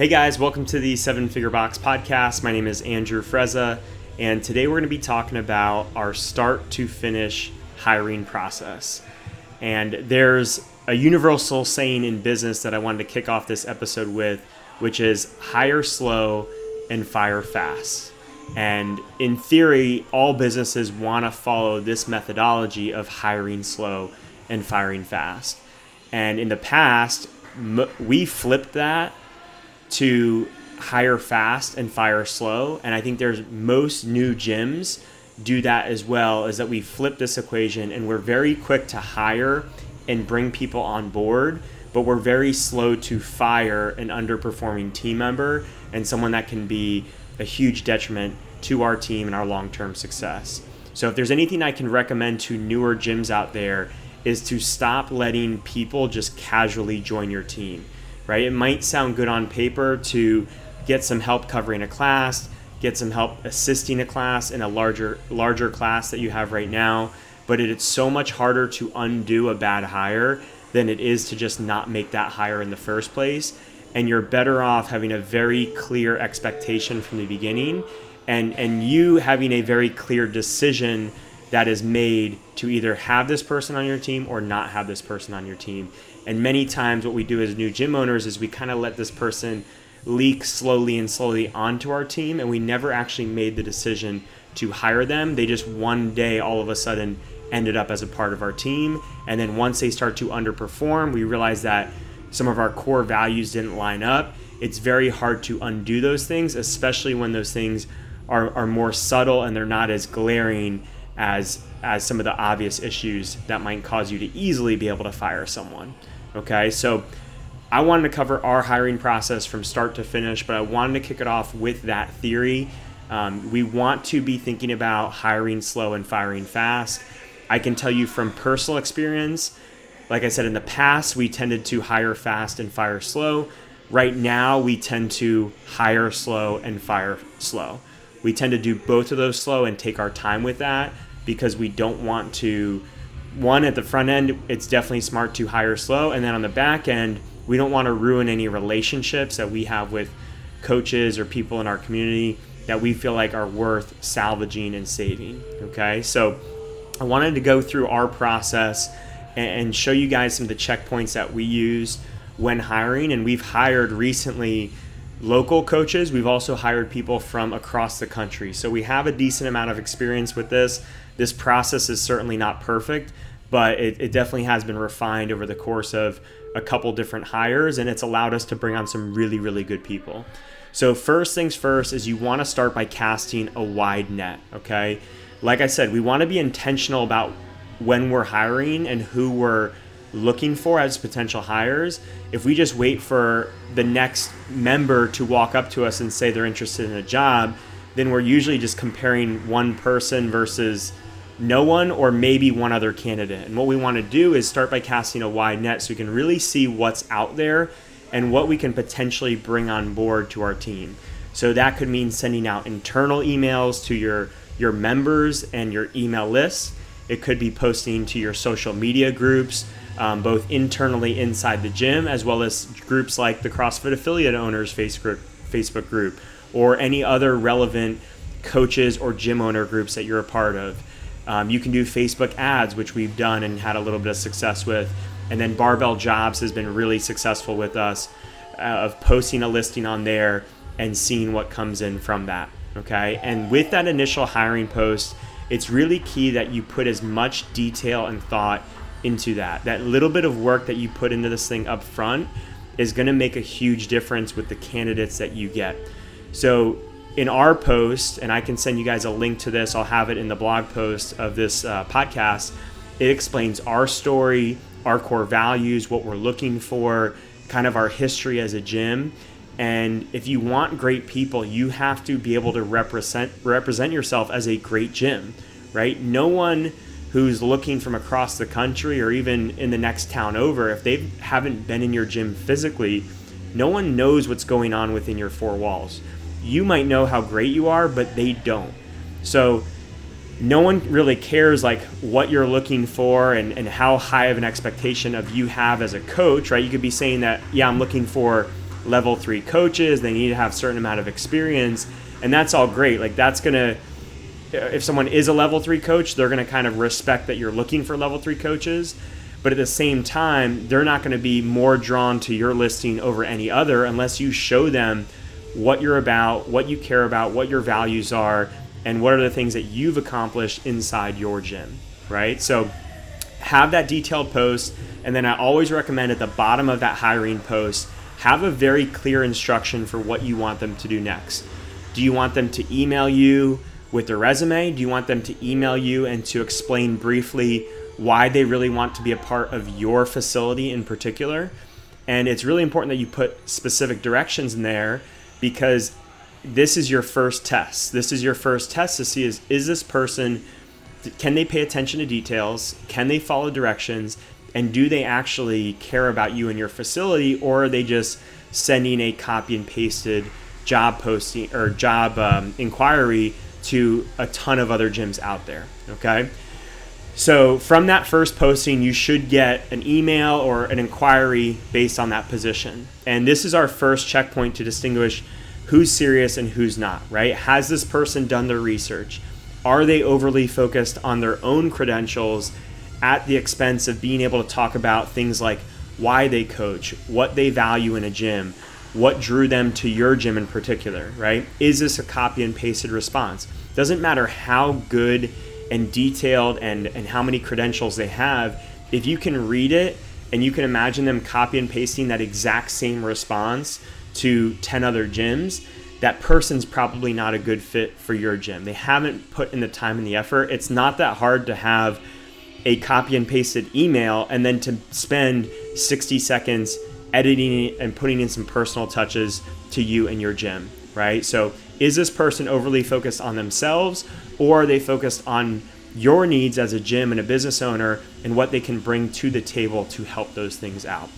Hey guys, welcome to the Seven Figure Box podcast. My name is Andrew Frezza, and today we're going to be talking about our start to finish hiring process. And there's a universal saying in business that I wanted to kick off this episode with, which is hire slow and fire fast. And in theory, all businesses want to follow this methodology of hiring slow and firing fast. And in the past, we flipped that to hire fast and fire slow. And I think there's most new gyms do that as well, is that we flip this equation and we're very quick to hire and bring people on board, but we're very slow to fire an underperforming team member and someone that can be a huge detriment to our team and our long term success. So, if there's anything I can recommend to newer gyms out there, is to stop letting people just casually join your team right? It might sound good on paper to get some help covering a class, get some help assisting a class in a larger larger class that you have right now, but it's so much harder to undo a bad hire than it is to just not make that hire in the first place. And you're better off having a very clear expectation from the beginning and and you having a very clear decision that is made to either have this person on your team or not have this person on your team. And many times, what we do as new gym owners is we kind of let this person leak slowly and slowly onto our team, and we never actually made the decision to hire them. They just one day, all of a sudden, ended up as a part of our team. And then once they start to underperform, we realize that some of our core values didn't line up. It's very hard to undo those things, especially when those things are, are more subtle and they're not as glaring as as some of the obvious issues that might cause you to easily be able to fire someone. Okay, so I wanted to cover our hiring process from start to finish, but I wanted to kick it off with that theory. Um, we want to be thinking about hiring slow and firing fast. I can tell you from personal experience, like I said in the past, we tended to hire fast and fire slow. Right now, we tend to hire slow and fire slow. We tend to do both of those slow and take our time with that because we don't want to one at the front end it's definitely smart to hire slow and then on the back end we don't want to ruin any relationships that we have with coaches or people in our community that we feel like are worth salvaging and saving okay? So i wanted to go through our process and show you guys some of the checkpoints that we use when hiring and we've hired recently local coaches. We've also hired people from across the country. So we have a decent amount of experience with this this process is certainly not perfect, but it, it definitely has been refined over the course of a couple different hires, and it's allowed us to bring on some really, really good people. So, first things first is you want to start by casting a wide net, okay? Like I said, we want to be intentional about when we're hiring and who we're looking for as potential hires. If we just wait for the next member to walk up to us and say they're interested in a job, then we're usually just comparing one person versus no one or maybe one other candidate. And what we want to do is start by casting a wide net so we can really see what's out there and what we can potentially bring on board to our team. So that could mean sending out internal emails to your your members and your email lists. It could be posting to your social media groups, um, both internally inside the gym as well as groups like the CrossFit Affiliate Owners Facebook Facebook group or any other relevant coaches or gym owner groups that you're a part of. Um, you can do Facebook ads, which we've done and had a little bit of success with. And then Barbell Jobs has been really successful with us uh, of posting a listing on there and seeing what comes in from that. Okay. And with that initial hiring post, it's really key that you put as much detail and thought into that. That little bit of work that you put into this thing up front is going to make a huge difference with the candidates that you get. So in our post, and I can send you guys a link to this, I'll have it in the blog post of this uh, podcast. It explains our story, our core values, what we're looking for, kind of our history as a gym. And if you want great people, you have to be able to represent represent yourself as a great gym, right? No one who's looking from across the country or even in the next town over, if they haven't been in your gym physically, no one knows what's going on within your four walls you might know how great you are, but they don't. So no one really cares like what you're looking for and, and how high of an expectation of you have as a coach, right? You could be saying that, yeah, I'm looking for level three coaches. They need to have certain amount of experience, and that's all great. Like that's gonna uh, if someone is a level three coach, they're to kind of respect that you're looking for level three coaches. But at the same time, they're not going to be more drawn to your listing over any other unless you show them what you're about, what you care about, what your values are, and what are the things that you've accomplished inside your gym, right? So have that detailed post. And then I always recommend at the bottom of that hiring post, have a very clear instruction for what you want them to do next. Do you want them to email you? with their resume? Do you want them to email you and to explain briefly why they really want to be a part of your facility in particular? And it's really important that you put specific directions in there because this is your first test. This is your first test to see is is this person can they pay attention to details? Can they follow directions? And do they actually care about you and your facility or are they just sending a copy and pasted job posting or job um, inquiry to a ton of other gyms out there. Okay. So from that first posting, you should get an email or an inquiry based on that position. And this is our first checkpoint to distinguish who's serious and who's not, right? Has this person done their research? Are they overly focused on their own credentials at the expense of being able to talk about things like why they coach, what they value in a gym, what drew them to your gym in particular, right? Is this a copy and pasted response? Doesn't matter how good and detailed and, and how many credentials they have, if you can read it and you can imagine them copy and pasting that exact same response to 10 other gyms, that person's probably not a good fit for your gym. They haven't put in the time and the effort. It's not that hard to have a copy and pasted email and then to spend 60 seconds editing and putting in some personal touches to you and your gym, right? So, is this person overly focused on themselves or are they focused on your needs as a gym and a business owner and what they can bring to the table to help those things out?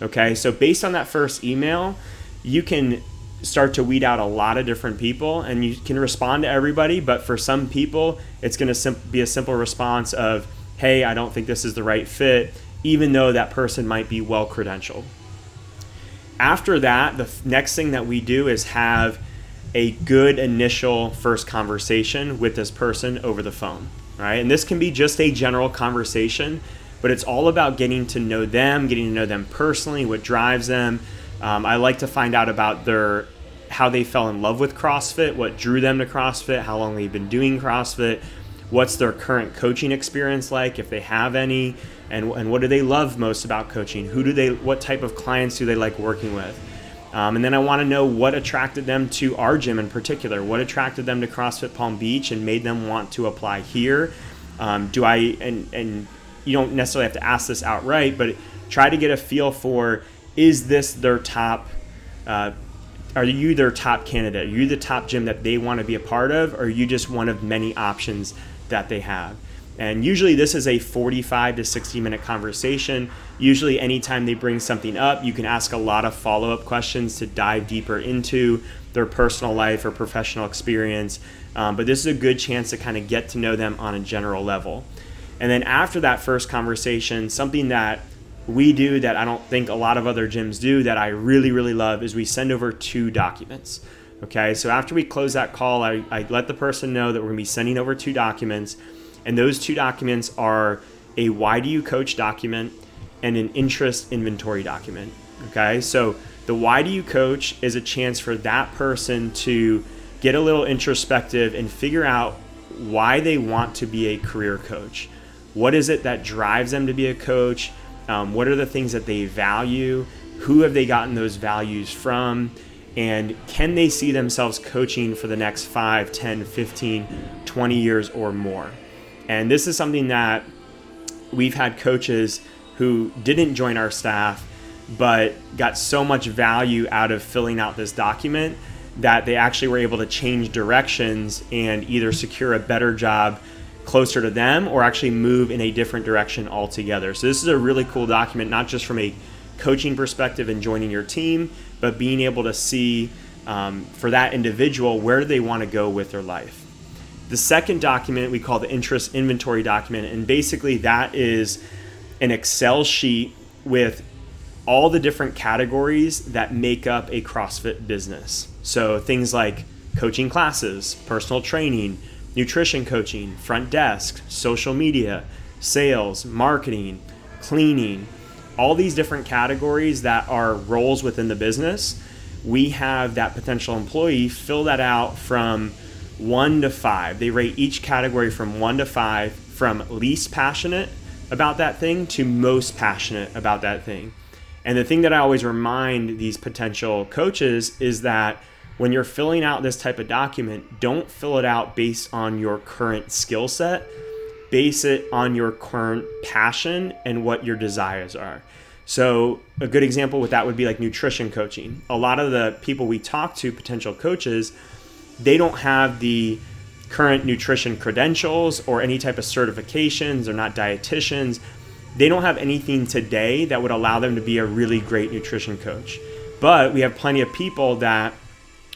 Okay, so based on that first email, you can start to weed out a lot of different people and you can respond to everybody, but for some people, it's going to be a simple response of, hey, I don't think this is the right fit, even though that person might be well credentialed after that, the next thing that we do is have a good initial first conversation with this person over the phone, right? And this can be just a general conversation, but it's all about getting to know them, getting to know them personally, what drives them. Um, I like to find out about their how they fell in love with CrossFit, what drew them to CrossFit, how long they've been doing CrossFit, what's their current coaching experience like, if they have any, and, and what do they love most about coaching? Who do they, what type of clients do they like working with? Um, and then I want to know what attracted them to our gym in particular. What attracted them to CrossFit Palm Beach and made them want to apply here? Um, do I, and, and you don't necessarily have to ask this outright, but try to get a feel for is this their top uh, are you their top candidate? Are you the top gym that they want to be a part of, or are you just one of many options that they have. And usually, this is a 45 to 60 minute conversation. Usually, anytime they bring something up, you can ask a lot of follow up questions to dive deeper into their personal life or professional experience. Um, but this is a good chance to kind of get to know them on a general level. And then, after that first conversation, something that we do that I don't think a lot of other gyms do that I really, really love is we send over two documents. Okay, so after we close that call, I, I let the person know that we're gonna be sending over two documents, and those two documents are a why do you coach document and an interest inventory document. Okay, so the why do you coach is a chance for that person to get a little introspective and figure out why they want to be a career coach. What is it that drives them to be a coach? Um, what are the things that they value? Who have they gotten those values from? and can they see themselves coaching for the next 5 10 15 20 years or more and this is something that we've had coaches who didn't join our staff but got so much value out of filling out this document that they actually were able to change directions and either secure a better job closer to them or actually move in a different direction altogether. So, this is a really cool document, not just from a coaching perspective and joining your team, but being able to see um, for that individual where they want to go with their life. The second document we call the interest inventory document, and basically that is an Excel sheet with all the different categories that make up a CrossFit business. So things like coaching classes, personal training, nutrition coaching, front desk, social media, sales, marketing, cleaning, all these different categories that are roles within the business. We have that potential employee fill that out from one to five. They rate each category from one to five, from least passionate about that thing to most passionate about that thing. And the thing that I always remind these potential coaches is that when you're filling out this type of document, don't fill it out based on your current skill set. Base it on your current passion and what your desires are. So, a good example with that would be like nutrition coaching. A lot of the people we talk to, potential coaches, they don't have the current nutrition credentials or any type of certifications. They're not dietitians. They don't have anything today that would allow them to be a really great nutrition coach. But we have plenty of people that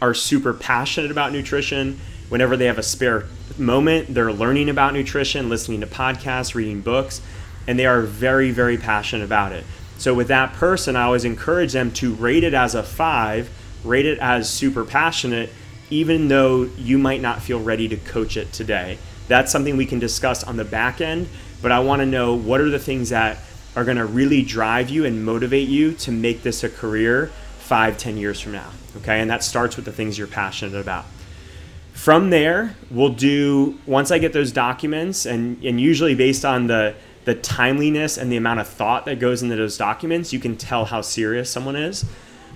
are super passionate about nutrition. Whenever they have a spare moment, they're learning about nutrition, listening to podcasts, reading books, and they are very, very passionate about it. So, with that person, I always encourage them to rate it as a five, rate it as super passionate, even though you might not feel ready to coach it today. That's something we can discuss on the back end, but I want to know what are the things that are going to really drive you and motivate you to make this a career five, ten years from now. Okay, and that starts with the things you're passionate about. From there, we'll do once I get those documents, and, and usually based on the the timeliness and the amount of thought that goes into those documents, you can tell how serious someone is.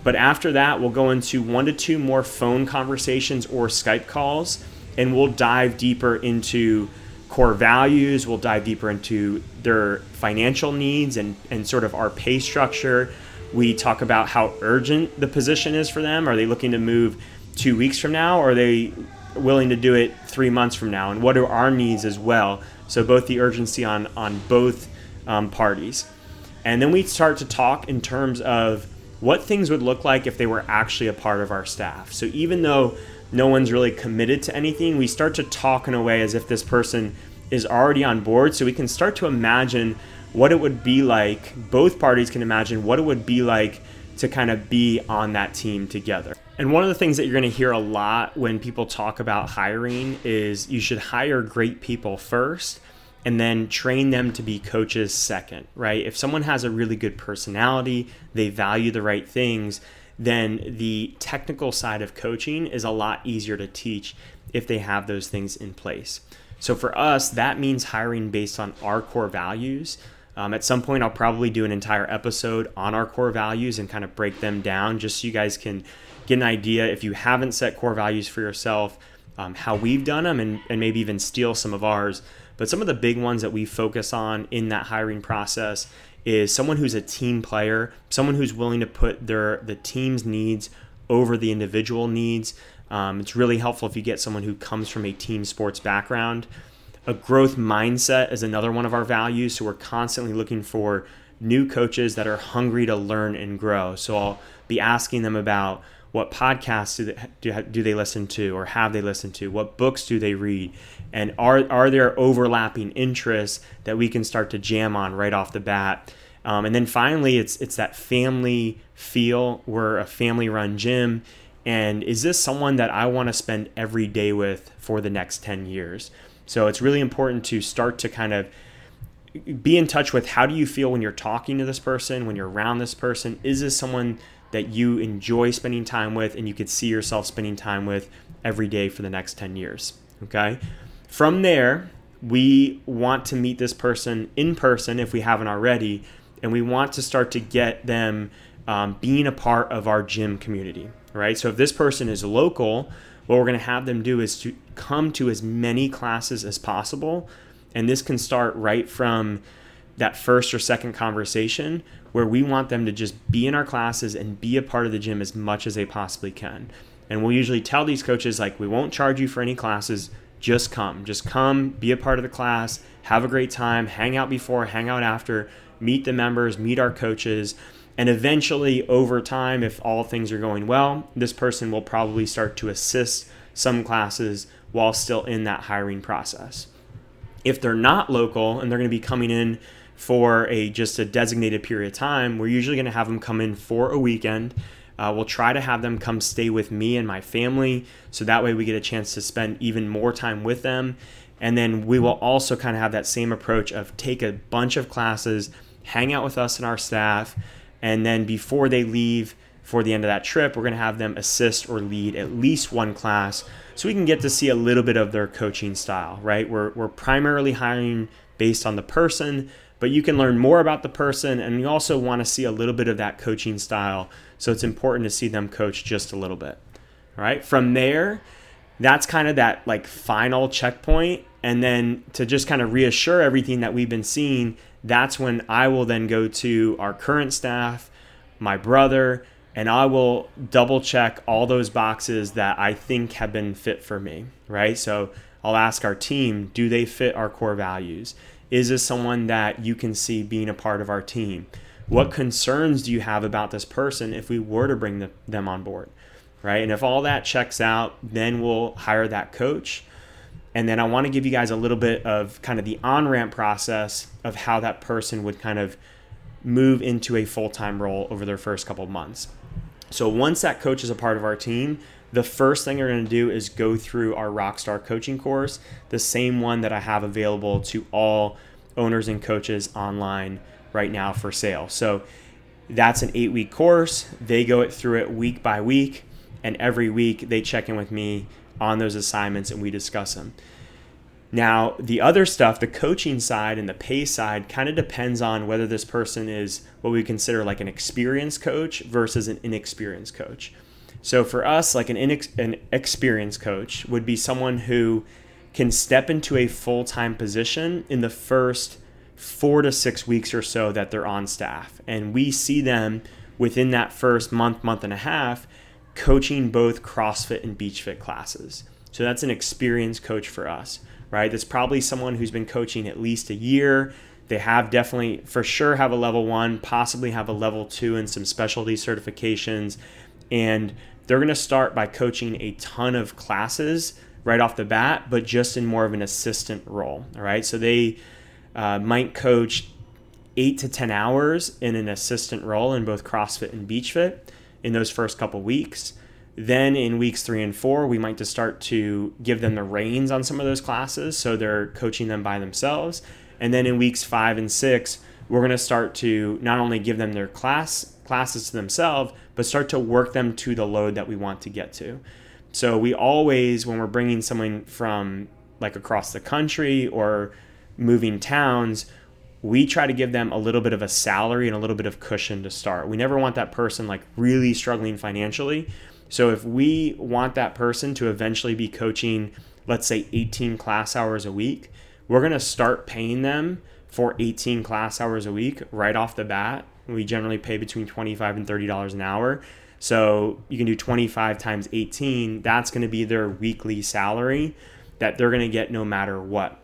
But after that, we'll go into one to two more phone conversations or Skype calls, and we'll dive deeper into core values. We'll dive deeper into their financial needs and, and sort of our pay structure. We talk about how urgent the position is for them. Are they looking to move two weeks from now, or are they willing to do it three months from now? And what are our needs as well? So, both the urgency on, on both um, parties. And then we start to talk in terms of what things would look like if they were actually a part of our staff. So even though no one's really committed to anything, we start to talk in a way as if this person is already on board. So we can start to imagine what it would be like, both parties can imagine what it would be like to kind of be on that team together. And one of the things that you're going to hear a lot when people talk about hiring is you should hire great people first and then train them to be coaches second, right? If someone has a really good personality, they value the right things, then the technical side of coaching is a lot easier to teach if they have those things in place. So for us, that means hiring based on our core values. Um, at some point, I'll probably do an entire episode on our core values and kind of break them down just so you guys can get an idea if you haven't set core values for yourself, um, how we've done them, and, and maybe even steal some of ours. But some of the big ones that we focus on in that hiring process is someone who's a team player, someone who's willing to put their the team's needs over the individual needs. Um, it's really helpful if you get someone who comes from a team sports background. A growth mindset is another one of our values. So we're constantly looking for new coaches that are hungry to learn and grow. So I'll be asking them about what podcasts do they, do, they listen to or have they listened to? What books do they read? And are, are there overlapping interests that we can start to jam on right off the bat? Um, and then finally, it's, it's that family feel. We're a family run gym. And is this someone that I want to spend every day with for the next 10 years? So it's really important to start to kind of be in touch with how do you feel when you're talking to this person, when you're around this person? Is this someone that you enjoy spending time with and you could see yourself spending time with every day for the next 10 years. Okay. From there, we want to meet this person in person if we haven't already, and we want to start to get them um, being a part of our gym community. Right. So if this person is local, what we're going to have them do is to come to as many classes as possible. And this can start right from that first or second conversation where we want them to just be in our classes and be a part of the gym as much as they possibly can. And we'll usually tell these coaches, like, we won't charge you for any classes, just come. Just come, be a part of the class, have a great time, hang out before, hang out after, meet the members, meet our coaches. And eventually, over time, if all things are going well, this person will probably start to assist some classes while still in that hiring process. If they're not local and they're going to be coming in for a just a designated period of time. We're usually going to have them come in for a weekend. Uh, we'll try to have them come stay with me and my family, so that way we get a chance to spend even more time with them. And then we will also kind of have that same approach of take a bunch of classes, hang out with us and our staff, and then before they leave for the end of that trip, we're going to have them assist or lead at least one class so we can get to see a little bit of their coaching style, right? We're, we're primarily hiring based on the person, but you can learn more about the person and you also want to see a little bit of that coaching style. So it's important to see them coach just a little bit. All right. From there, that's kind of that like final checkpoint. And then to just kind of reassure everything that we've been seeing, that's when I will then go to our current staff, my brother, and I will double check all those boxes that I think have been fit for me, right? So I'll ask our team, do they fit our core values? Is this someone that you can see being a part of our team? What concerns do you have about this person if we were to bring the, them on board? right? And if all that checks out, then we'll hire that coach. And then I want to give you guys a little bit of kind of the on ramp process of how that person would kind of move into a full time role over their first couple months. So once that coach is a part of our team, the first thing they're going to do is go through our Rockstar coaching course, the same one that I have available to all owners and coaches online right now for sale. So that's an eight week course. They go it through it week by week and every week they check in with me on those assignments and we discuss them. Now, the other stuff, the coaching side and the pay side, kind of depends on whether this person is what we consider like an experienced coach versus an inexperienced coach. So, for us, like an, inex- an experienced coach would be someone who can step into a full time position in the first four to six weeks or so that they're on staff. And we see them within that first month, month and a half coaching both CrossFit and Beach Fit classes. So that's an experienced coach for us, right? That's probably someone who's been coaching at least a year. They have definitely, for sure, have a level one, possibly have a level two and some specialty certifications. And they're going to start by coaching a ton of classes right off the bat, but just in more of an assistant role. All right. So they uh, might coach eight to 10 hours in an assistant role in both CrossFit and Beach Fit in those first couple weeks. Then in weeks three and four, we might just start to give them the reins on some of those classes so they're coaching them by themselves. And then in weeks five and six, we're going to start to not only give them their class classes to themselves, but start to work them to the load that we want to get to. So we always, when we're bringing someone from like across the country or moving towns, we try to give them a little bit of a salary and a little bit of cushion to start. We never want that person like really struggling financially. So if we want that person to eventually be coaching, let's say 18 class hours a week, we're going to start paying them for 18 class hours a week right off the bat. We generally pay between 25 and $30 an hour. So you can do 25 times 18, that's going to be their weekly salary that they're going to get no matter what.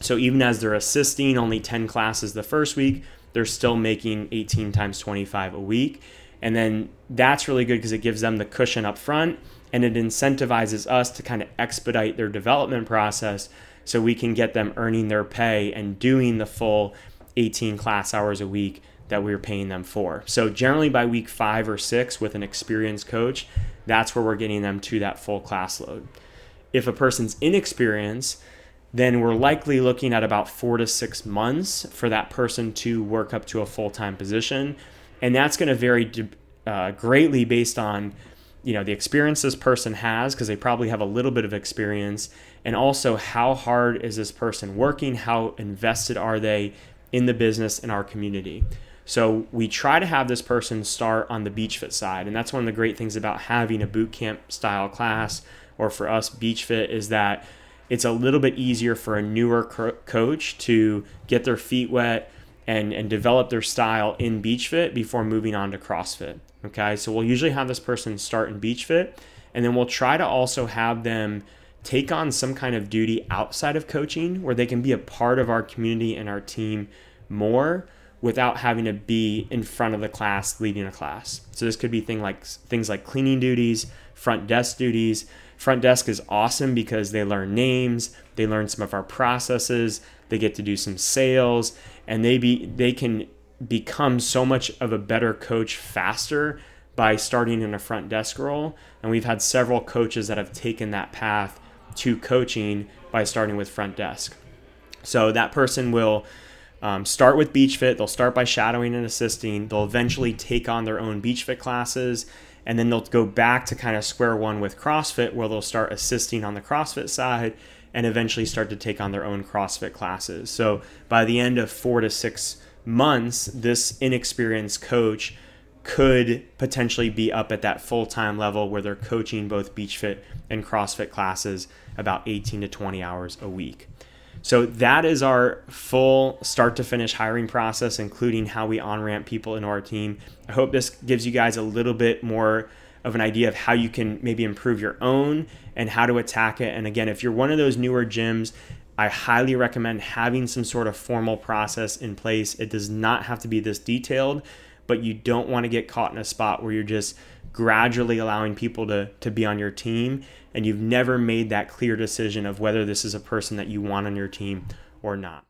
So even as they're assisting only 10 classes the first week, they're still making 18 times 25 a week. And then that's really good because it gives them the cushion up front and it incentivizes us to kind of expedite their development process so we can get them earning their pay and doing the full 18 class hours a week that we're paying them for. So generally by week 5 or 6 with an experienced coach, that's where we're getting them to that full class load. If a person's inexperienced, then we're likely looking at about four to six months for that person to work up to a full time position. And that's going to vary uh, greatly based on you know the experience this person has because they probably have a little bit of experience and also how hard is this person working how invested are they in the business and our community so we try to have this person start on the beach fit side and that's one of the great things about having a boot camp style class or for us beach fit is that it's a little bit easier for a newer co- coach to get their feet wet and, and develop their style in beach fit before moving on to CrossFit. Okay, so we'll usually have this person start in beach fit, and then we'll try to also have them take on some kind of duty outside of coaching where they can be a part of our community and our team more without having to be in front of the class leading a class. So this could be thing like things like cleaning duties, front desk duties, Front desk is awesome because they learn names, they learn some of our processes, they get to do some sales, and they be they can become so much of a better coach faster by starting in a front desk role. And we've had several coaches that have taken that path to coaching by starting with front desk. So that person will um, start with beach fit. They'll start by shadowing and assisting. They'll eventually take on their own beach fit classes. And then they'll go back to kind of square one with crossfit where they'll start assisting on the crossfit side and eventually start to take on their own crossfit classes. So by the end of four to six months this inexperienced coach could potentially be up at that full-time level where they're coaching both beach fit and crossfit classes about 18 to 20 hours a week so that is our full start to finish hiring process, including how we on ramp people into our team. I hope this gives you guys a little bit more of an idea of how you can maybe improve your own and how to attack it. And again, if you're one of those newer gyms, I highly recommend having some sort of formal process in place. It does not have to be this detailed, but you don't want to get caught in a spot where you're just gradually allowing people to, to be on your team and you've never made that clear decision of whether this is a person that you want on your team or not.